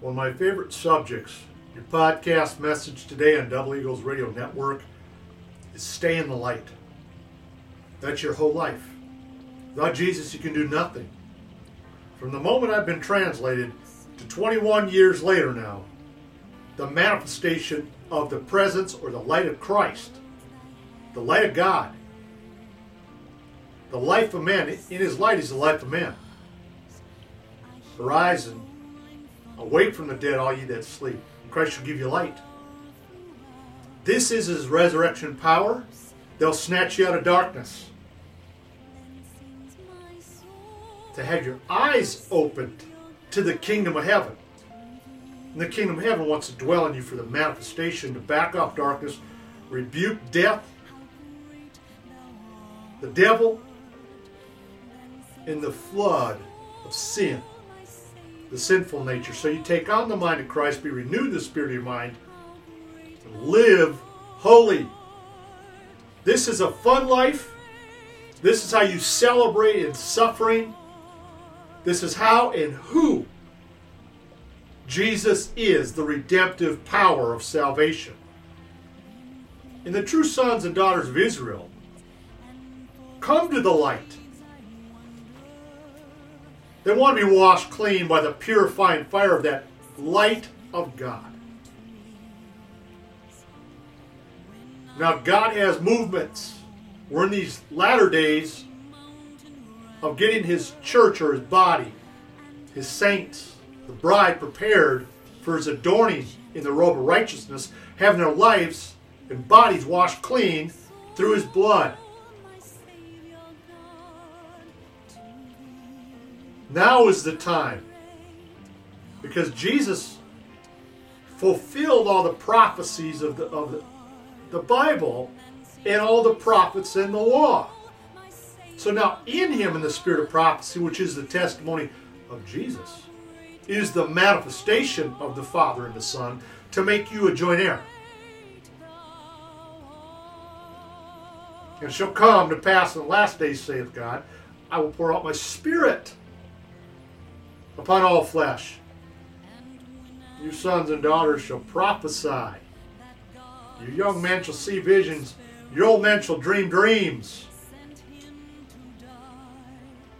One of my favorite subjects, your podcast message today on Double Eagles Radio Network, is stay in the light. That's your whole life. Without Jesus, you can do nothing. From the moment I've been translated to 21 years later now, the manifestation of the presence or the light of Christ, the light of God, the life of man, in his light is the life of man. And awake from the dead, all ye that sleep. Christ shall give you light. This is his resurrection power. They'll snatch you out of darkness. To have your eyes opened to the kingdom of heaven. And the kingdom of heaven wants to dwell in you for the manifestation to back off darkness, rebuke death, the devil, and the flood of sin, the sinful nature. So you take on the mind of Christ, be renewed the spirit of your mind, and live holy. This is a fun life. This is how you celebrate in suffering. This is how and who Jesus is the redemptive power of salvation. And the true sons and daughters of Israel come to the light. They want to be washed clean by the purifying fire of that light of God. Now, God has movements. We're in these latter days of getting His church or His body, His saints, the bride prepared for His adorning in the robe of righteousness, having their lives and bodies washed clean through His blood. Now is the time. Because Jesus fulfilled all the prophecies of the, of the, the Bible and all the prophets and the law. So now, in him, in the spirit of prophecy, which is the testimony of Jesus, is the manifestation of the Father and the Son to make you a joint heir. And shall come to pass in the last days, saith God, I will pour out my spirit upon all flesh. Your sons and daughters shall prophesy. Your young men shall see visions. Your old men shall dream dreams.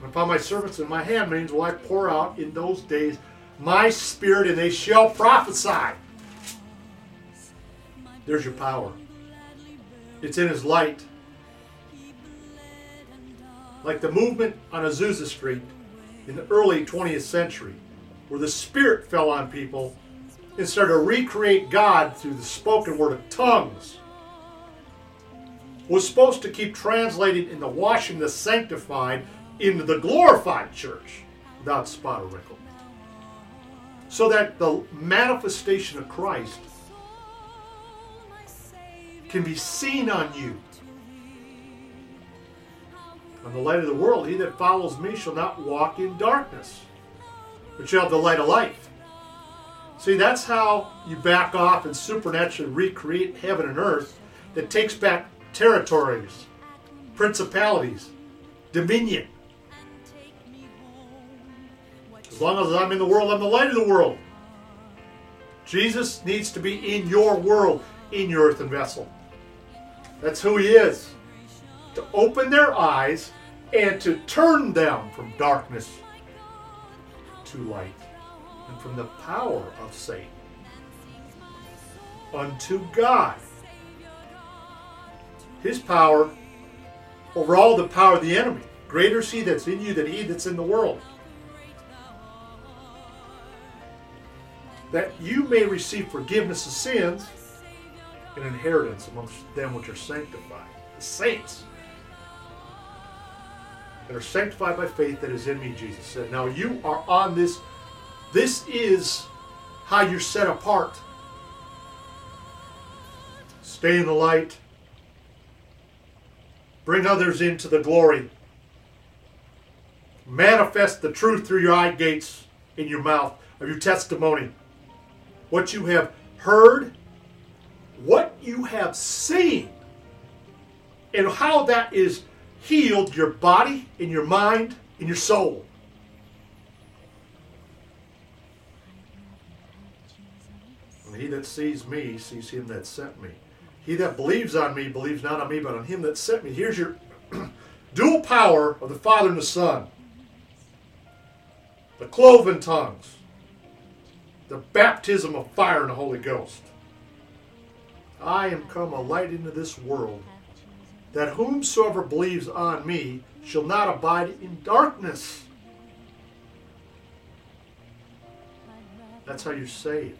And upon my servants and my handmaids will I pour out in those days my spirit, and they shall prophesy. There's your power. It's in his light. Like the movement on Azusa Street in the early 20th century, where the Spirit fell on people and started to recreate God through the spoken word of tongues, was supposed to keep translating in the washing the sanctified into the glorified church without spot or wrinkle. So that the manifestation of Christ can be seen on you. On the light of the world, he that follows me shall not walk in darkness, but shall have the light of life. See, that's how you back off and supernaturally recreate heaven and earth that takes back territories, principalities, dominion. As long as I'm in the world, I'm the light of the world. Jesus needs to be in your world, in your earthen vessel. That's who he is. To open their eyes and to turn them from darkness to light and from the power of Satan unto God. His power over all the power of the enemy. Greater is he that's in you than he that's in the world. That you may receive forgiveness of sins and inheritance amongst them which are sanctified. The saints that are sanctified by faith that is in me, Jesus said. Now you are on this. This is how you're set apart. Stay in the light. Bring others into the glory. Manifest the truth through your eye gates in your mouth of your testimony. What you have heard, what you have seen, and how that is healed your body and your mind and your soul. And he that sees me sees him that sent me. He that believes on me believes not on me, but on him that sent me. Here's your dual power of the Father and the Son. The cloven tongues. The baptism of fire and the Holy Ghost. I am come a light into this world, that whomsoever believes on me shall not abide in darkness. That's how you're saved.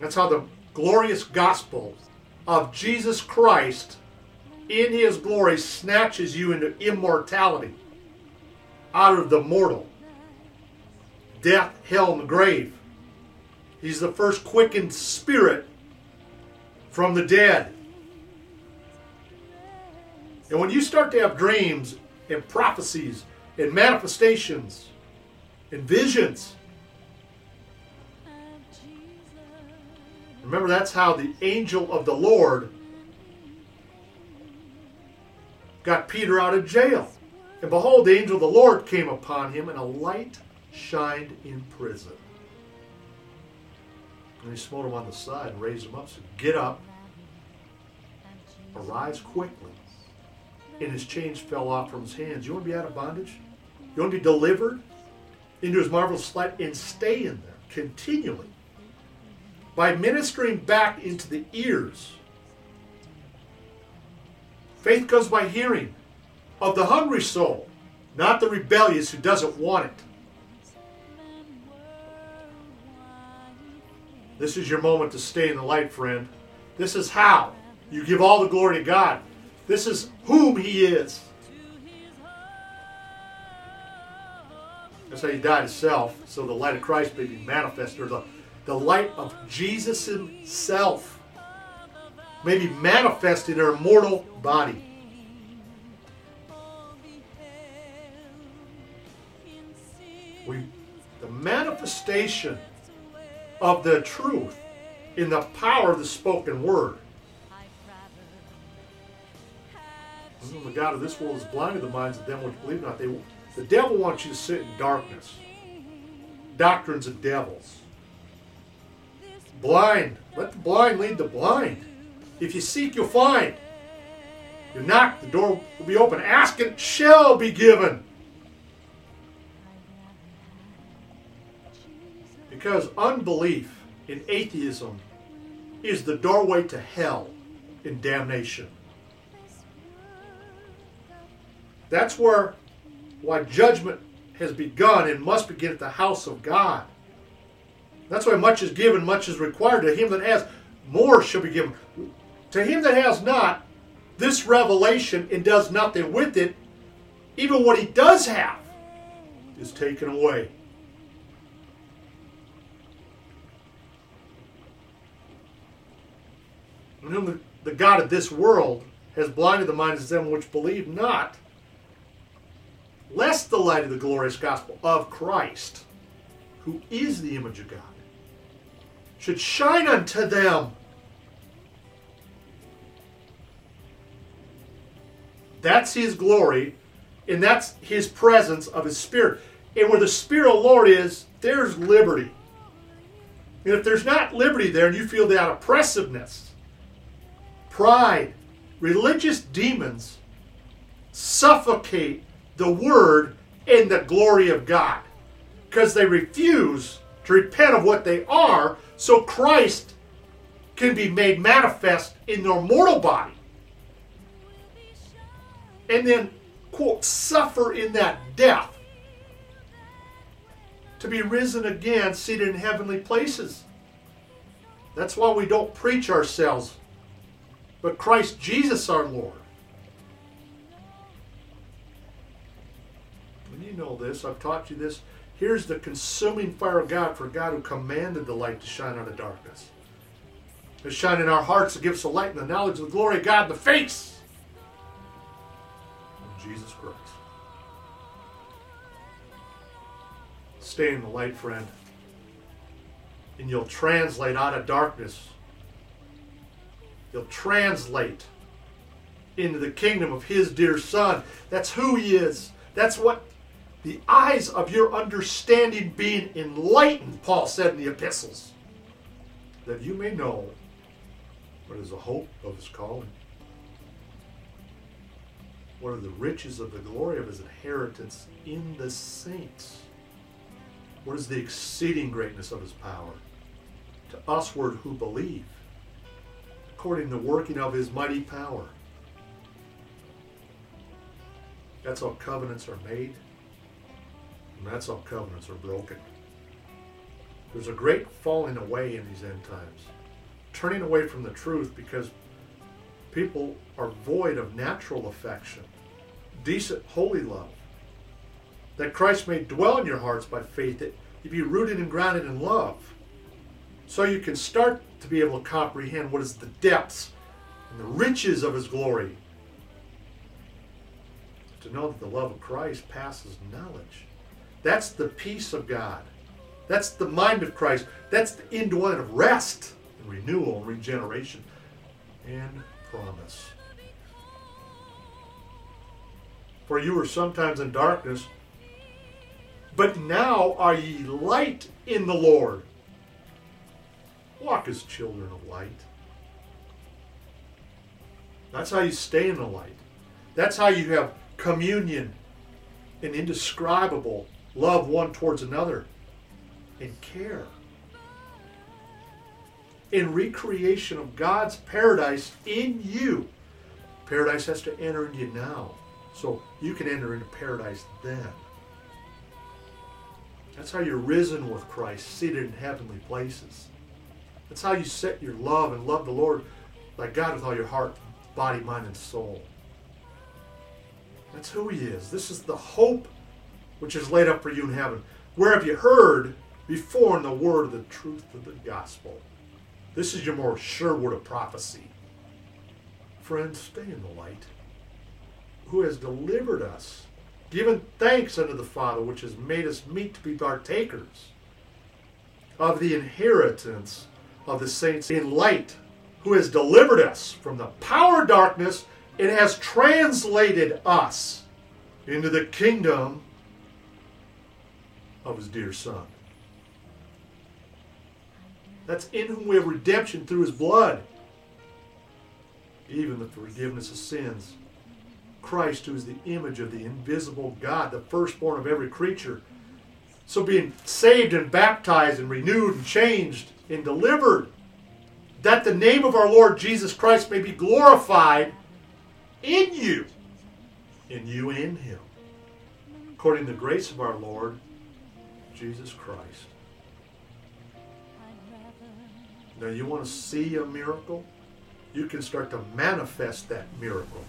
That's how the glorious gospel of Jesus Christ in his glory snatches you into immortality out of the mortal death, hell, and the grave. He's the first quickened spirit from the dead. And when you start to have dreams and prophecies and manifestations and visions, remember that's how the angel of the Lord got Peter out of jail. And behold, the angel of the Lord came upon him, and a light shined in prison. And he smote him on the side and raised him up. Said, Get up, arise quickly. And his chains fell off from his hands. You want to be out of bondage? You want to be delivered into his marvelous light and stay in there continually by ministering back into the ears. Faith comes by hearing of the hungry soul, not the rebellious who doesn't want it. This is your moment to stay in the light, friend. This is how you give all the glory to God. This is whom He is. That's how He died Himself, so the light of Christ may be manifested, or the, the light of Jesus Himself may be manifested in our mortal body. We, the manifestation of the truth in the power of the spoken word. the God of this world is blinded the minds of them which believe not. They, the devil wants you to sit in darkness. Doctrines of devils. Blind. Let the blind lead the blind. If you seek, you'll find. You knock, the door will be open. Ask, it shall be given. Because unbelief in atheism is the doorway to hell and damnation. That's where why judgment has begun and must begin at the house of God. That's why much is given, much is required. To him that has, more shall be given. To him that has not, this revelation and does nothing with it, even what he does have, is taken away. And whom the, the God of this world has blinded the minds of them which believe not, lest the light of the glorious gospel of Christ, who is the image of God, should shine unto them. That's his glory, and that's his presence of his spirit. And where the spirit of the Lord is, there's liberty. And if there's not liberty there and you feel that oppressiveness, pride, religious demons suffocate the word and the glory of God because they refuse to repent of what they are so Christ can be made manifest in their mortal body. And then, quote, suffer in that death to be risen again, seated in heavenly places. That's why we don't preach ourselves but Christ Jesus our Lord. You know this, I've taught you this. Here's the consuming fire of God for God who commanded the light to shine out of darkness. To shine in our hearts to give us the light and the knowledge of the glory of God in the face of Jesus Christ. Stay in the light, friend. And you'll translate out of darkness He'll translate into the kingdom of his dear son. That's who he is. That's what the eyes of your understanding being enlightened, Paul said in the epistles, that you may know what is the hope of his calling. What are the riches of the glory of his inheritance in the saints? What is the exceeding greatness of his power to usward who believe, according to the working of his mighty power? That's how covenants are made, and that's how covenants are broken. There's a great falling away in these end times, turning away from the truth because people are void of natural affection, decent, holy love. That Christ may dwell in your hearts by faith, that you be rooted and grounded in love. So you can start to be able to comprehend what is the depths and the riches of his glory. To know that the love of Christ passes knowledge. That's the peace of God. That's the mind of Christ. That's the indwelling of rest and renewal and regeneration and promise. For you were sometimes in darkness, but now are ye light in the Lord. Walk as children of light. That's how you stay in the light. That's how you have communion and indescribable love one towards another and care. In recreation of God's paradise in you, paradise has to enter into you now. So you can enter into paradise then. That's how you're risen with Christ, seated in heavenly places. That's how you set your love and love the Lord like God with all your heart, body, mind, and soul. That's who He is. This is the hope which is laid up for you in heaven. Where have you heard before in the word of the truth of the gospel? This is your more sure word of prophecy. Friends, stay in the light. Who has delivered us, given thanks unto the Father, which has made us meet to be partakers of the inheritance of the saints in light, who has delivered us from the power of darkness and has translated us into the kingdom of his dear Son. That's in whom we have redemption through his blood, even the forgiveness of sins. Christ, who is the image of the invisible God, the firstborn of every creature. So being saved and baptized and renewed and changed and delivered, that the name of our Lord Jesus Christ may be glorified in you, in you and in him, according to the grace of our Lord Jesus Christ. Now, you want to see a miracle? You can start to manifest that miracle.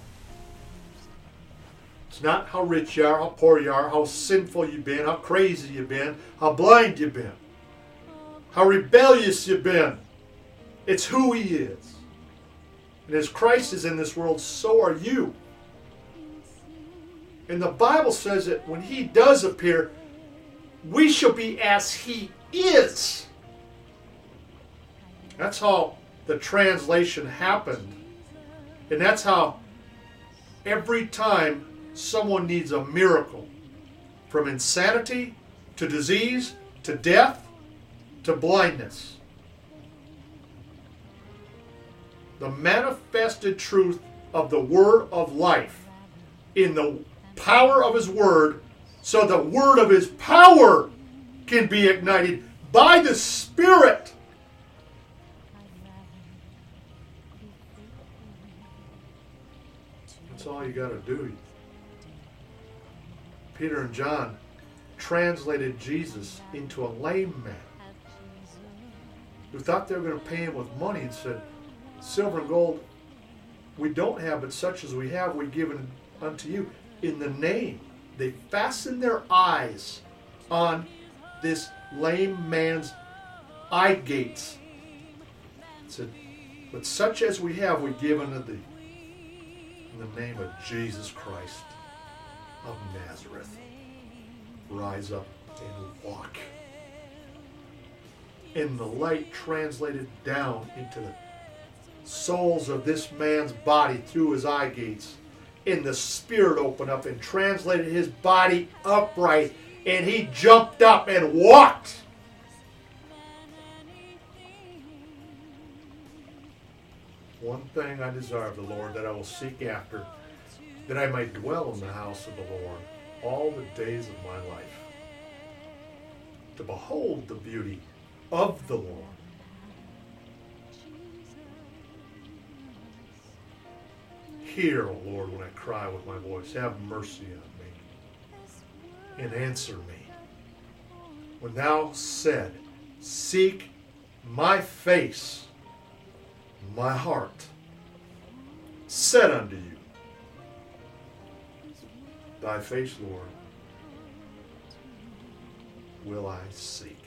It's not how rich you are, how poor you are, how sinful you've been, how crazy you've been, how blind you've been, how rebellious you've been. It's who He is. And as Christ is in this world, so are you. And the Bible says that when He does appear, we shall be as He is. That's how the translation happened. And that's how every time someone needs a miracle, from insanity to disease to death to blindness, the manifested truth of the word of life in the power of his word, so the word of his power can be ignited by the Spirit. That's all you got to do. Peter and John translated Jesus into a lame man who thought they were going to pay him with money and said, Silver and gold we don't have, but such as we have, we give unto you. In the name, they fastened their eyes on this lame man's eye gates. said, But such as we have, we give unto thee in the name of Jesus Christ of Nazareth, rise up and walk. And the light translated down into the souls of this man's body through his eye gates. and the Spirit opened up and translated his body upright, and he jumped up and walked. One thing I desire of the Lord that I will seek after, that I might dwell in the house of the Lord all the days of my life, to behold the beauty of the Lord. Hear, O Lord, when I cry with my voice. Have mercy on me and answer me. When thou said, Seek my face, my heart said unto you, Thy face, Lord, will I seek.